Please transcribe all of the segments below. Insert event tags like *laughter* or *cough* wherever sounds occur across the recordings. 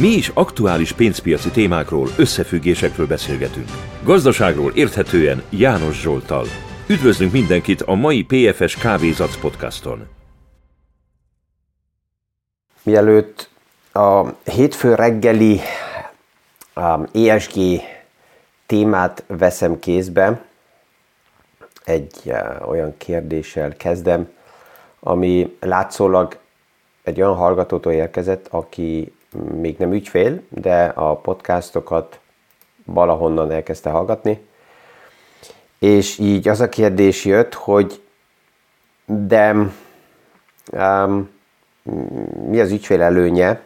Mi is aktuális pénzpiaci témákról, összefüggésekről beszélgetünk. Gazdaságról érthetően János Zsoltal. Üdvözlünk mindenkit a mai PFS Kávézac podcaston. Mielőtt a hétfő reggeli um, ESG témát veszem kézbe, egy uh, olyan kérdéssel kezdem, ami látszólag egy olyan hallgatótól érkezett, aki még nem ügyfél, de a podcastokat valahonnan elkezdte hallgatni. És így az a kérdés jött, hogy de um, mi az ügyfél előnye,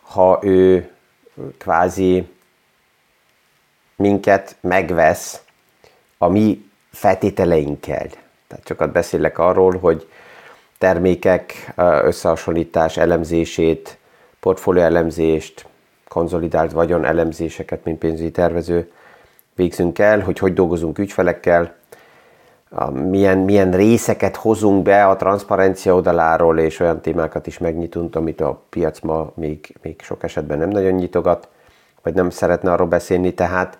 ha ő kvázi minket megvesz a mi feltételeinkkel. Tehát sokat beszélek arról, hogy termékek összehasonlítás elemzését portfólió elemzést, konszolidált vagyon elemzéseket, mint pénzügyi tervező végzünk el, hogy hogy dolgozunk ügyfelekkel, milyen, milyen részeket hozunk be a transzparencia oldaláról, és olyan témákat is megnyitunk, amit a piac ma még, még sok esetben nem nagyon nyitogat, vagy nem szeretne arról beszélni, tehát,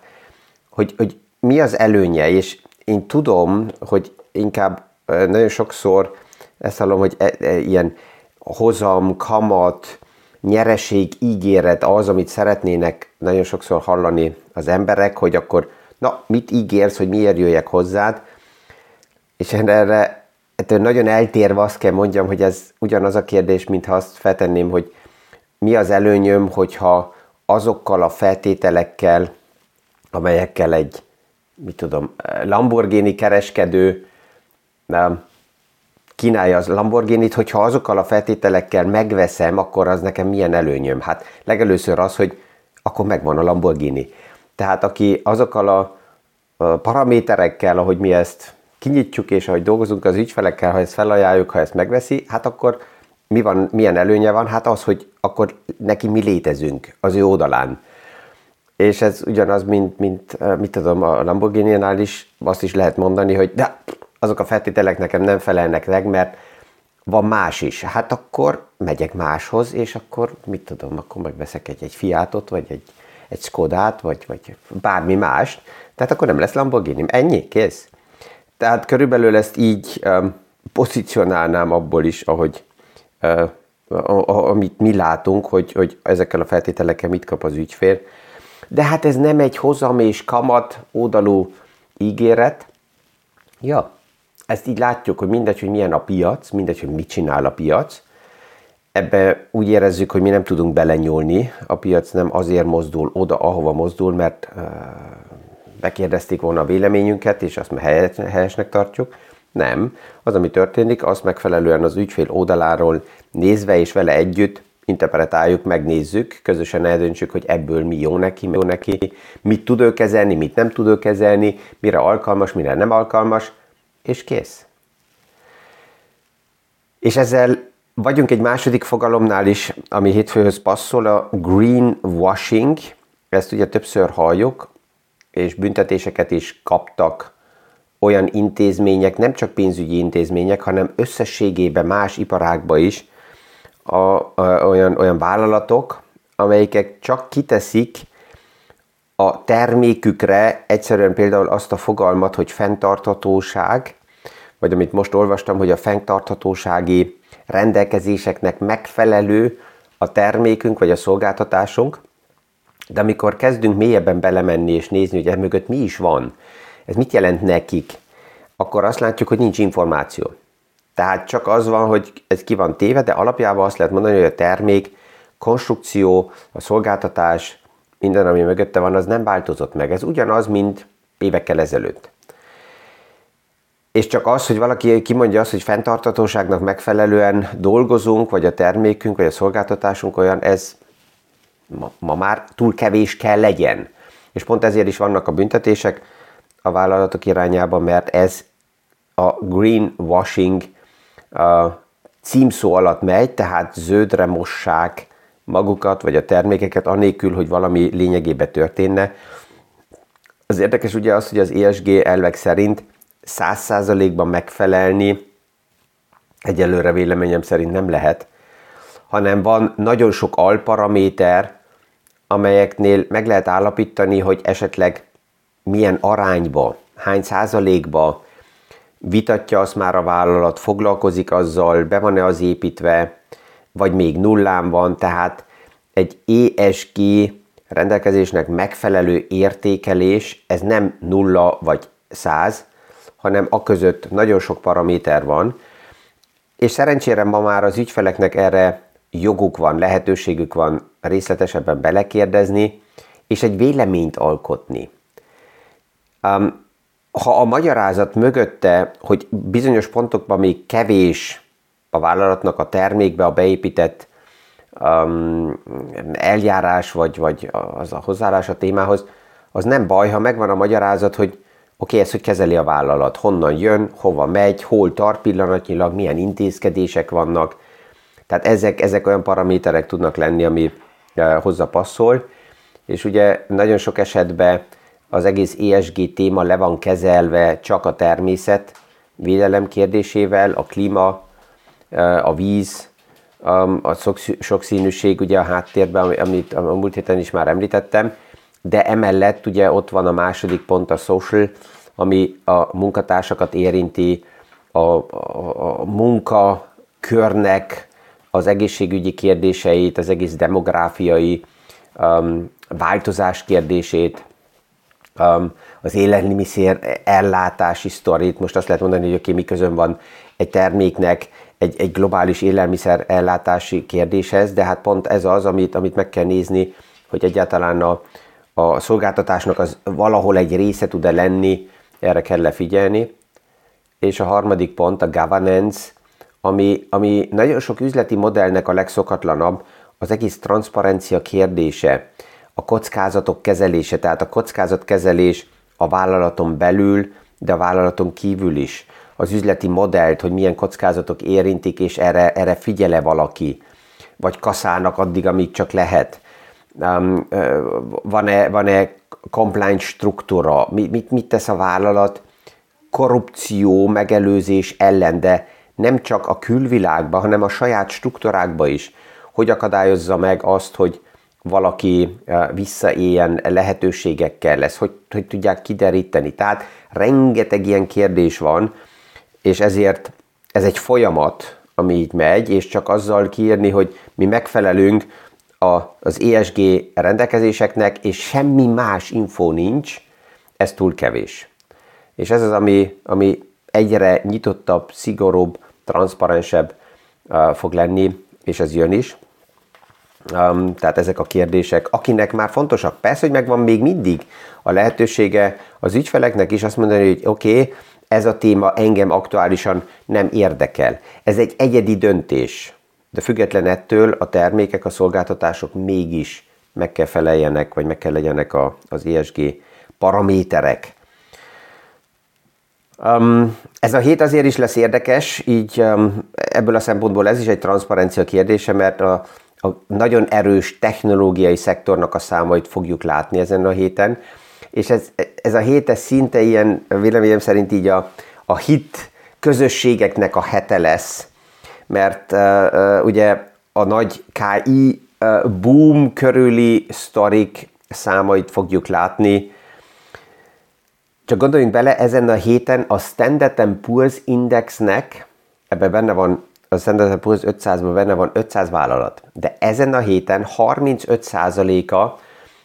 hogy, hogy mi az előnye, és én tudom, hogy inkább nagyon sokszor ezt hallom, hogy e, e, ilyen hozam, kamat, nyereség ígéret az, amit szeretnének nagyon sokszor hallani az emberek, hogy akkor na, mit ígérsz, hogy miért jöjjek hozzád, és erre ettől nagyon eltérve azt kell mondjam, hogy ez ugyanaz a kérdés, mintha azt feltenném, hogy mi az előnyöm, hogyha azokkal a feltételekkel, amelyekkel egy, mit tudom, Lamborghini kereskedő nem, kínálja az Lamborghini-t, hogyha azokkal a feltételekkel megveszem, akkor az nekem milyen előnyöm? Hát legelőször az, hogy akkor megvan a Lamborghini. Tehát aki azokkal a paraméterekkel, ahogy mi ezt kinyitjuk, és ahogy dolgozunk az ügyfelekkel, ha ezt felajánljuk, ha ezt megveszi, hát akkor mi van, milyen előnye van? Hát az, hogy akkor neki mi létezünk az ő oldalán. És ez ugyanaz, mint, mint mit tudom, a Lamborghini-nál is, azt is lehet mondani, hogy de azok a feltételek nekem nem felelnek meg, mert van más is. Hát akkor megyek máshoz, és akkor mit tudom, akkor megveszek egy, egy Fiatot, vagy egy, egy Skodát, vagy, vagy bármi mást. Tehát akkor nem lesz Lamborghini. Ennyi, kész. Tehát körülbelül ezt így um, pozícionálnám abból is, ahogy uh, amit mi látunk, hogy, hogy ezekkel a feltételekkel mit kap az ügyfél. De hát ez nem egy hozam és kamat oldalú ígéret. Ja, ezt így látjuk, hogy mindegy, hogy milyen a piac, mindegy, hogy mit csinál a piac, ebbe úgy érezzük, hogy mi nem tudunk belenyúlni, a piac nem azért mozdul oda, ahova mozdul, mert bekérdezték volna a véleményünket, és azt helyesnek tartjuk. Nem. Az, ami történik, azt megfelelően az ügyfél oldaláról nézve és vele együtt interpretáljuk, megnézzük, közösen eldöntsük, hogy ebből mi jó neki, mi jó neki, mit tud ő kezelni, mit nem tud ő kezelni, mire alkalmas, mire nem alkalmas, és kész. És ezzel vagyunk egy második fogalomnál is, ami hétfőhöz passzol, a greenwashing. Ezt ugye többször halljuk, és büntetéseket is kaptak olyan intézmények, nem csak pénzügyi intézmények, hanem összességében más iparágba is a, a, olyan, olyan vállalatok, amelyek csak kiteszik a termékükre egyszerűen például azt a fogalmat, hogy fenntarthatóság, vagy amit most olvastam, hogy a fenntarthatósági rendelkezéseknek megfelelő a termékünk vagy a szolgáltatásunk, de amikor kezdünk mélyebben belemenni és nézni, hogy mögött mi is van, ez mit jelent nekik, akkor azt látjuk, hogy nincs információ. Tehát csak az van, hogy ez ki van téve, de alapjában azt lehet mondani, hogy a termék, konstrukció, a szolgáltatás, minden, ami mögötte van, az nem változott meg. Ez ugyanaz, mint évekkel ezelőtt. És csak az, hogy valaki kimondja azt, hogy fenntartatóságnak megfelelően dolgozunk, vagy a termékünk, vagy a szolgáltatásunk olyan, ez ma, ma már túl kevés kell legyen. És pont ezért is vannak a büntetések a vállalatok irányába, mert ez a greenwashing a címszó alatt megy, tehát zöldre mossák magukat, vagy a termékeket, anélkül, hogy valami lényegében történne. Az érdekes ugye az, hogy az ESG elvek szerint száz százalékban megfelelni egyelőre véleményem szerint nem lehet. hanem van nagyon sok alparaméter, amelyeknél meg lehet állapítani, hogy esetleg milyen arányba, hány százalékba vitatja azt már a vállalat, foglalkozik azzal, be van-e az építve, vagy még nullán van, tehát egy ESG rendelkezésnek megfelelő értékelés, ez nem nulla vagy száz, hanem a között nagyon sok paraméter van, és szerencsére ma már az ügyfeleknek erre joguk van, lehetőségük van részletesebben belekérdezni, és egy véleményt alkotni. Um, ha a magyarázat mögötte, hogy bizonyos pontokban még kevés a vállalatnak a termékbe a beépített um, eljárás, vagy, vagy az a hozzáállás a témához, az nem baj, ha megvan a magyarázat, hogy oké, okay, ezt hogy kezeli a vállalat, honnan jön, hova megy, hol tart pillanatnyilag, milyen intézkedések vannak. Tehát ezek, ezek olyan paraméterek tudnak lenni, ami uh, hozzá passzol, és ugye nagyon sok esetben az egész ESG téma le van kezelve csak a természet védelem kérdésével, a klíma, a víz, a sokszínűség ugye a háttérben, amit a múlt héten is már említettem, de emellett ugye ott van a második pont, a social, ami a munkatársakat érinti, a, a, a munkakörnek az egészségügyi kérdéseit, az egész demográfiai um, változás kérdését, um, az élelmiszer ellátási sztorit. Most azt lehet mondani, hogy oké, mi közön van egy terméknek egy, egy globális élelmiszer ellátási kérdéshez, de hát pont ez az, amit, amit meg kell nézni, hogy egyáltalán a, a szolgáltatásnak az valahol egy része tud-e lenni, erre kell lefigyelni. És a harmadik pont a governance, ami, ami nagyon sok üzleti modellnek a legszokatlanabb, az egész transzparencia kérdése, a kockázatok kezelése, tehát a kockázatkezelés a vállalaton belül, de a vállalaton kívül is az üzleti modellt, hogy milyen kockázatok érintik, és erre, erre figyele valaki, vagy kaszálnak addig, amíg csak lehet. Van-e, van-e compliance struktúra, mit, mit tesz a vállalat korrupció megelőzés ellen, de nem csak a külvilágban, hanem a saját struktúrákba is. Hogy akadályozza meg azt, hogy valaki visszaéljen lehetőségekkel lesz, hogy, hogy tudják kideríteni. Tehát rengeteg ilyen kérdés van, és ezért ez egy folyamat, ami így megy, és csak azzal kiírni, hogy mi megfelelünk a, az ESG rendelkezéseknek, és semmi más info nincs, ez túl kevés. És ez az, ami, ami egyre nyitottabb, szigorúbb, transzparensebb uh, fog lenni, és ez jön is. Um, tehát ezek a kérdések, akinek már fontosak, persze, hogy megvan még mindig a lehetősége az ügyfeleknek is azt mondani, hogy oké, okay, ez a téma engem aktuálisan nem érdekel. Ez egy egyedi döntés, de független ettől a termékek, a szolgáltatások mégis meg kell feleljenek, vagy meg kell legyenek a, az ESG paraméterek. Um, ez a hét azért is lesz érdekes, így um, ebből a szempontból ez is egy transzparencia kérdése, mert a, a nagyon erős technológiai szektornak a számait fogjuk látni ezen a héten és ez, ez a hét ez szinte ilyen, véleményem szerint így a, a hit közösségeknek a hete lesz, mert uh, ugye a nagy KI uh, boom körüli sztorik számait fogjuk látni, csak gondoljunk bele, ezen a héten a Standard Poor's Indexnek, ebben benne van, a Standard Poor's 500-ban benne van 500 vállalat, de ezen a héten 35%-a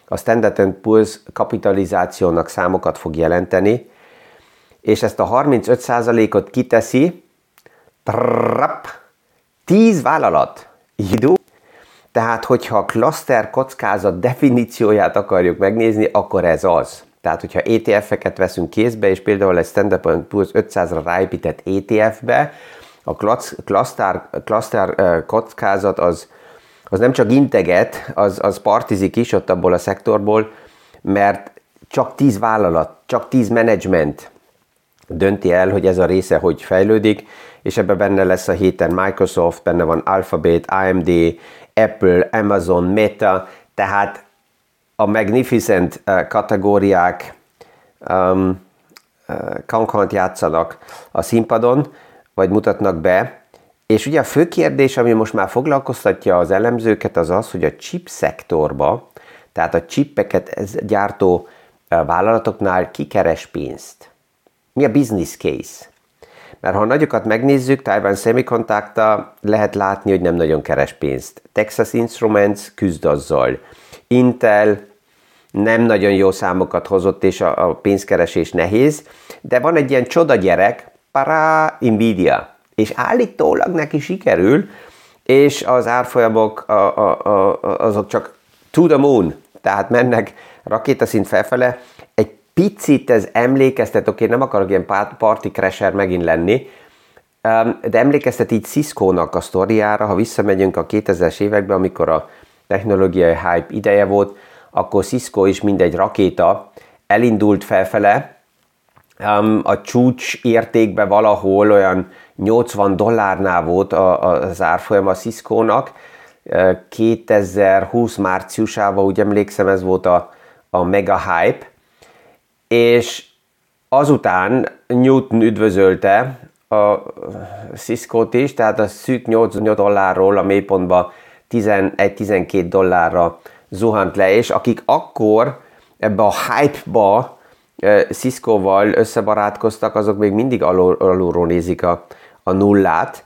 a Standard Poor's kapitalizációnak számokat fog jelenteni, és ezt a 35%-ot kiteszi trap, 10 vállalat. Idú. Tehát, hogyha a cluster kockázat definícióját akarjuk megnézni, akkor ez az. Tehát, hogyha ETF-eket veszünk kézbe, és például egy Standard Poor's 500-ra ráépített ETF-be, a cluster, cluster kockázat az az nem csak integet, az, az partizik is ott abból a szektorból, mert csak 10 vállalat, csak 10 menedzsment dönti el, hogy ez a része hogy fejlődik, és ebben benne lesz a héten Microsoft, benne van Alphabet, AMD, Apple, Amazon, Meta, tehát a Magnificent uh, kategóriák um, uh, kankant játszanak a színpadon, vagy mutatnak be, És ugye a fő kérdés, ami most már foglalkoztatja az elemzőket, az az, hogy a chip szektorba, tehát a chippeket gyártó vállalatoknál kikeres pénzt. Mi a business case? Mert ha nagyokat megnézzük, Taiwan Semiconductor lehet látni, hogy nem nagyon keres pénzt. Texas Instruments küzd azzal. Intel nem nagyon jó számokat hozott, és a, a pénzkeresés nehéz, de van egy ilyen csoda gyerek, para Nvidia, és állítólag neki sikerül, és az árfolyamok a, a, a, azok csak to the moon, tehát mennek rakétaszint felfele, picit ez emlékeztet, oké, nem akarok ilyen party crasher megint lenni, de emlékeztet így Cisco-nak a sztoriára, ha visszamegyünk a 2000-es évekbe, amikor a technológiai hype ideje volt, akkor Cisco is mindegy rakéta elindult felfele, a csúcs értékben valahol olyan 80 dollárnál volt az árfolyam a Cisco-nak, 2020 márciusában, úgy emlékszem, ez volt a, a mega hype, és azután Newton üdvözölte a Cisco-t is, tehát a szűk 8 dollárról a mélypontba 11-12 dollárra zuhant le, és akik akkor ebbe a hype-ba Cisco-val összebarátkoztak, azok még mindig alul, alulról nézik a, a nullát,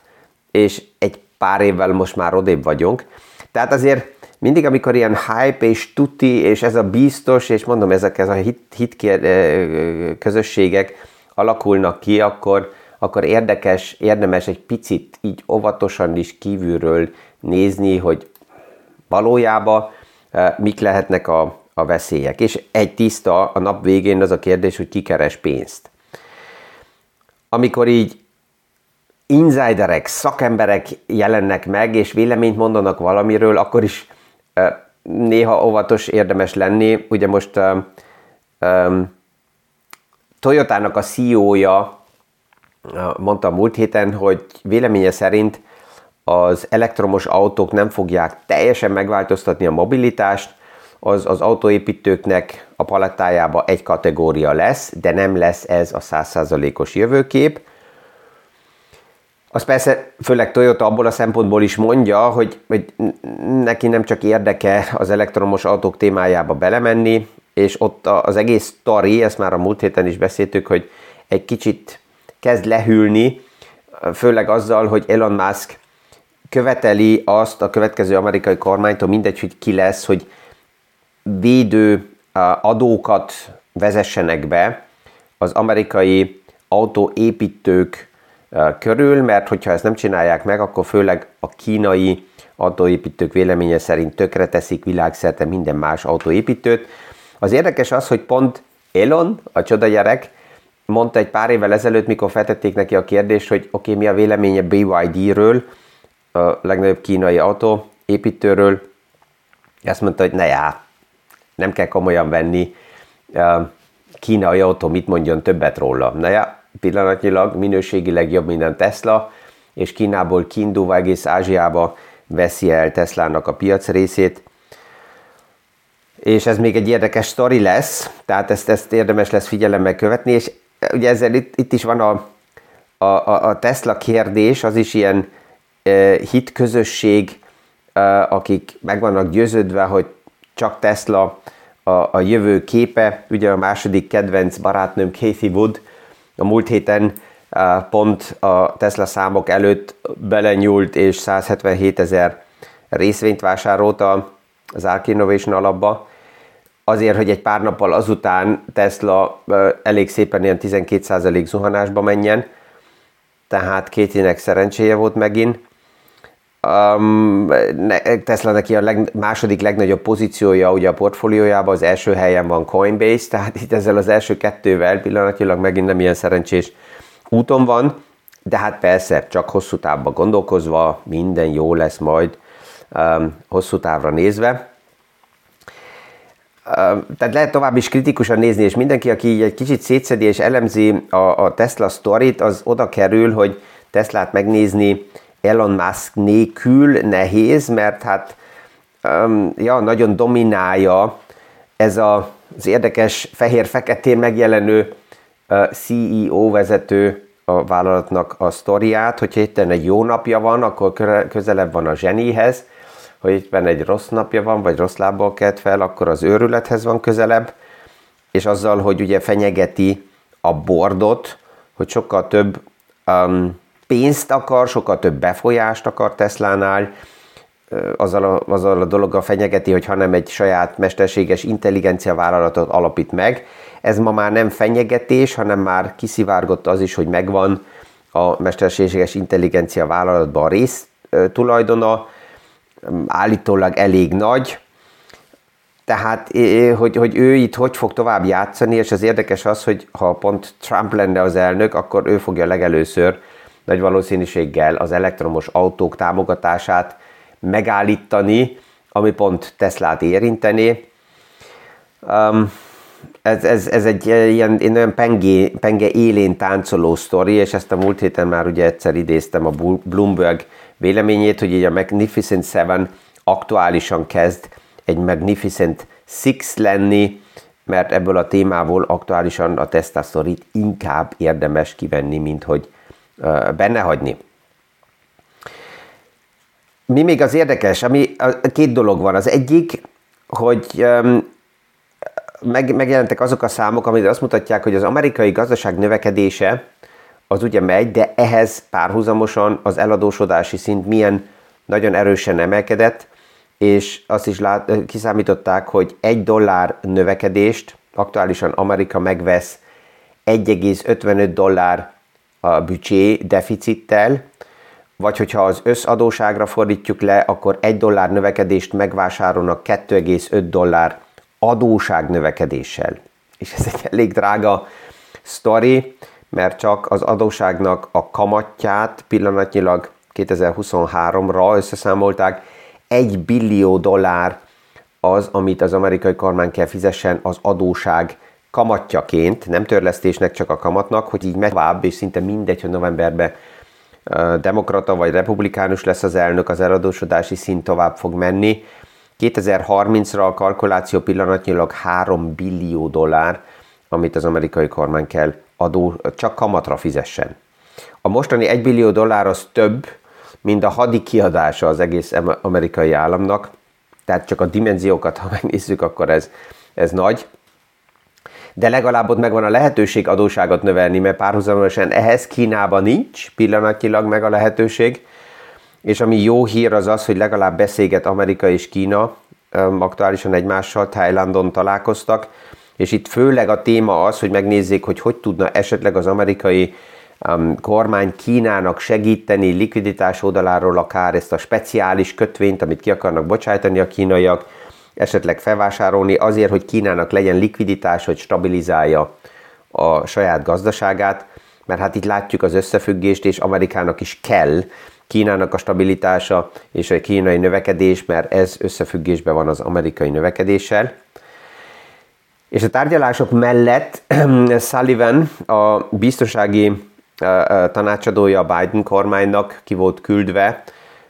és egy pár évvel most már odébb vagyunk. Tehát azért mindig, amikor ilyen hype és tuti, és ez a biztos, és mondom, ezek ez a hit, hit közösségek alakulnak ki, akkor, akkor érdekes, érdemes egy picit így óvatosan is kívülről nézni, hogy valójában mik lehetnek a, a veszélyek. És egy tiszta a nap végén az a kérdés, hogy ki keres pénzt. Amikor így insiderek, szakemberek jelennek meg, és véleményt mondanak valamiről, akkor is néha óvatos érdemes lenni. Ugye most um, Toyotának a CEO-ja mondta múlt héten, hogy véleménye szerint az elektromos autók nem fogják teljesen megváltoztatni a mobilitást, az, az autóépítőknek a palettájába egy kategória lesz, de nem lesz ez a százszázalékos jövőkép. Az persze főleg Toyota abból a szempontból is mondja, hogy, hogy neki nem csak érdeke az elektromos autók témájába belemenni, és ott az egész story, ezt már a múlt héten is beszéltük, hogy egy kicsit kezd lehűlni, főleg azzal, hogy Elon Musk követeli azt a következő amerikai kormánytól, mindegy, hogy ki lesz, hogy védő adókat vezessenek be az amerikai autóépítők körül, mert hogyha ezt nem csinálják meg, akkor főleg a kínai autóépítők véleménye szerint tökre teszik világszerte minden más autóépítőt. Az érdekes az, hogy pont Elon, a csoda gyerek, mondta egy pár évvel ezelőtt, mikor feltették neki a kérdést, hogy oké, okay, mi a véleménye BYD-ről, a legnagyobb kínai autóépítőről, azt mondta, hogy ne já, nem kell komolyan venni, kínai autó mit mondjon többet róla. Na ja, pillanatnyilag minőségileg jobb minden Tesla, és Kínából kiindulva egész Ázsiába veszi el Teslának a piac részét. És ez még egy érdekes sztori lesz, tehát ezt, ezt érdemes lesz figyelemmel követni, és ugye ezzel itt, itt is van a, a, a Tesla kérdés, az is ilyen e, hit közösség, e, akik meg vannak győződve, hogy csak Tesla a, a jövő képe. Ugye a második kedvenc barátnőm Kathy Wood a múlt héten pont a Tesla számok előtt belenyúlt és 177 ezer részvényt vásárolt az Arc Innovation alapba, azért, hogy egy pár nappal azután Tesla elég szépen ilyen 12% zuhanásba menjen, tehát Kétinek szerencséje volt megint. Um, Tesla neki a leg, második legnagyobb pozíciója ugye a portfóliójában, az első helyen van Coinbase, tehát itt ezzel az első kettővel pillanatilag megint nem ilyen szerencsés úton van, de hát persze, csak hosszú távban gondolkozva minden jó lesz majd um, hosszú távra nézve. Tehát lehet tovább is kritikusan nézni, és mindenki, aki egy kicsit szétszedi és elemzi a, a Tesla sztorit, az oda kerül, hogy Teslát megnézni Elon Musk nélkül nehéz, mert hát um, ja, nagyon dominálja ez a, az érdekes fehér-feketén megjelenő uh, CEO vezető a vállalatnak a sztoriát, hogyha itt egy jó napja van, akkor közelebb van a zsenihez, hogy itt egy rossz napja van, vagy rossz lábbal kelt fel, akkor az őrülethez van közelebb, és azzal, hogy ugye fenyegeti a bordot, hogy sokkal több um, pénzt akar, sokkal több befolyást akar Teslánál, azzal a, azzal a dologgal fenyegeti, hogy hanem egy saját mesterséges intelligencia vállalatot alapít meg. Ez ma már nem fenyegetés, hanem már kiszivárgott az is, hogy megvan a mesterséges intelligencia vállalatban a rész tulajdona, állítólag elég nagy, tehát, hogy, hogy ő itt hogy fog tovább játszani, és az érdekes az, hogy ha pont Trump lenne az elnök, akkor ő fogja legelőször nagy valószínűséggel az elektromos autók támogatását megállítani, ami pont Teslát érinteni. Um, ez, ez, ez egy ilyen, ilyen olyan penge, penge élén táncoló sztori, és ezt a múlt héten már ugye egyszer idéztem a Bloomberg véleményét, hogy így a Magnificent Seven aktuálisan kezd egy Magnificent Six lenni, mert ebből a témából aktuálisan a Tesla sztorit inkább érdemes kivenni, mint hogy benne hagyni. Mi még az érdekes, ami két dolog van. Az egyik, hogy meg, megjelentek azok a számok, amit azt mutatják, hogy az amerikai gazdaság növekedése az ugye megy, de ehhez párhuzamosan az eladósodási szint milyen nagyon erősen emelkedett, és azt is lát, kiszámították, hogy egy dollár növekedést aktuálisan Amerika megvesz 1,55 dollár a bücsé deficittel, vagy hogyha az összadóságra fordítjuk le, akkor 1 dollár növekedést megvásárolnak 2,5 dollár adóság növekedéssel. És ez egy elég drága sztori, mert csak az adóságnak a kamatját pillanatnyilag 2023-ra összeszámolták, 1 billió dollár az, amit az amerikai kormány kell fizessen az adóság kamatjaként, nem törlesztésnek, csak a kamatnak, hogy így megy tovább, és szinte mindegy, hogy novemberben demokrata vagy republikánus lesz az elnök, az eladósodási szint tovább fog menni. 2030-ra a kalkuláció pillanatnyilag 3 billió dollár, amit az amerikai kormány kell adó, csak kamatra fizessen. A mostani 1 billió dollár az több, mint a hadi kiadása az egész amerikai államnak, tehát csak a dimenziókat, ha megnézzük, akkor ez, ez nagy de legalább ott megvan a lehetőség adóságot növelni, mert párhuzamosan ehhez Kínában nincs pillanatnyilag meg a lehetőség, és ami jó hír az az, hogy legalább beszélget Amerika és Kína, aktuálisan egymással Thailandon találkoztak, és itt főleg a téma az, hogy megnézzék, hogy hogy tudna esetleg az amerikai kormány Kínának segíteni likviditás oldaláról akár ezt a speciális kötvényt, amit ki akarnak bocsájtani a kínaiak, esetleg felvásárolni azért, hogy Kínának legyen likviditás, hogy stabilizálja a saját gazdaságát, mert hát itt látjuk az összefüggést, és Amerikának is kell Kínának a stabilitása és a kínai növekedés, mert ez összefüggésben van az amerikai növekedéssel. És a tárgyalások mellett *clears throat* Sullivan, a biztonsági tanácsadója a Biden kormánynak ki volt küldve,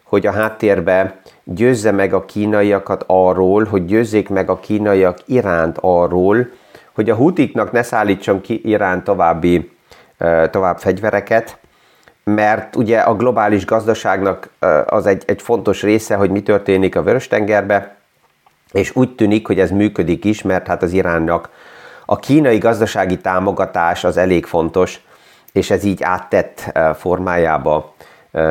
hogy a háttérbe győzze meg a kínaiakat arról, hogy győzzék meg a kínaiak iránt arról, hogy a hutiknak ne szállítson ki Irán további, tovább fegyvereket, mert ugye a globális gazdaságnak az egy, egy fontos része, hogy mi történik a Vörös-tengerbe, és úgy tűnik, hogy ez működik is, mert hát az Iránnak a kínai gazdasági támogatás az elég fontos, és ez így áttett formájába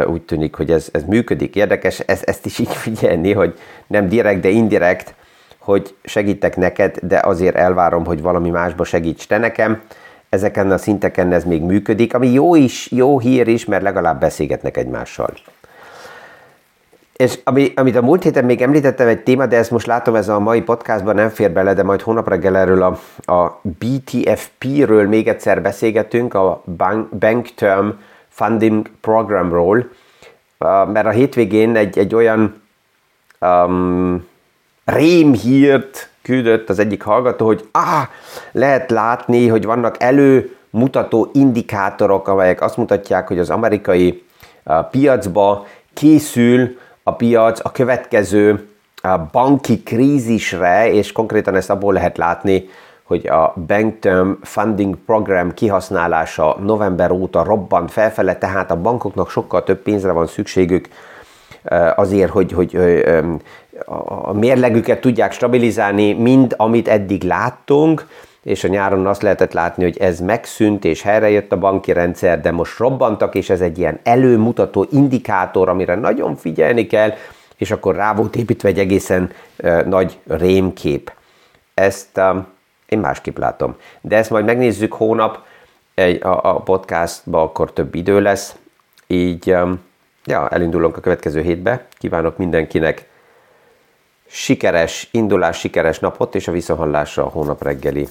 úgy tűnik, hogy ez, ez működik. Érdekes ez, ezt is így figyelni, hogy nem direkt, de indirekt, hogy segítek neked, de azért elvárom, hogy valami másba segíts te nekem. Ezeken a szinteken ez még működik, ami jó is, jó hír is, mert legalább beszélgetnek egymással. És ami, amit a múlt héten még említettem egy téma, de ezt most látom, ez a mai podcastban nem fér bele, de majd hónap reggel erről a, a BTFP-ről még egyszer beszélgetünk, a Bank, Bank Term funding programról, mert a hétvégén egy, egy olyan um, rémhírt küldött az egyik hallgató, hogy ah, lehet látni, hogy vannak előmutató indikátorok, amelyek azt mutatják, hogy az amerikai uh, piacba készül a piac a következő uh, banki krízisre, és konkrétan ezt abból lehet látni, hogy a Bank Term Funding Program kihasználása november óta robbant felfele, tehát a bankoknak sokkal több pénzre van szükségük azért, hogy, hogy a mérlegüket tudják stabilizálni, mind amit eddig láttunk, és a nyáron azt lehetett látni, hogy ez megszűnt, és helyrejött a banki rendszer, de most robbantak, és ez egy ilyen előmutató indikátor, amire nagyon figyelni kell, és akkor rá volt építve egy egészen uh, nagy rémkép. Ezt én másképp látom. De ezt majd megnézzük hónap a, a podcastba, akkor több idő lesz. Így um, ja, elindulunk a következő hétbe. Kívánok mindenkinek sikeres indulás, sikeres napot, és a visszahallásra a hónap reggeli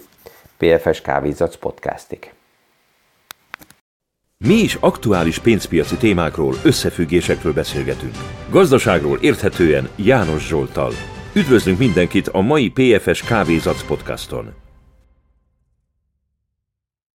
PFS Kávézac podcastig. Mi is aktuális pénzpiaci témákról, összefüggésekről beszélgetünk. Gazdaságról érthetően János Zsoltal. Üdvözlünk mindenkit a mai PFS Kávézac podcaston!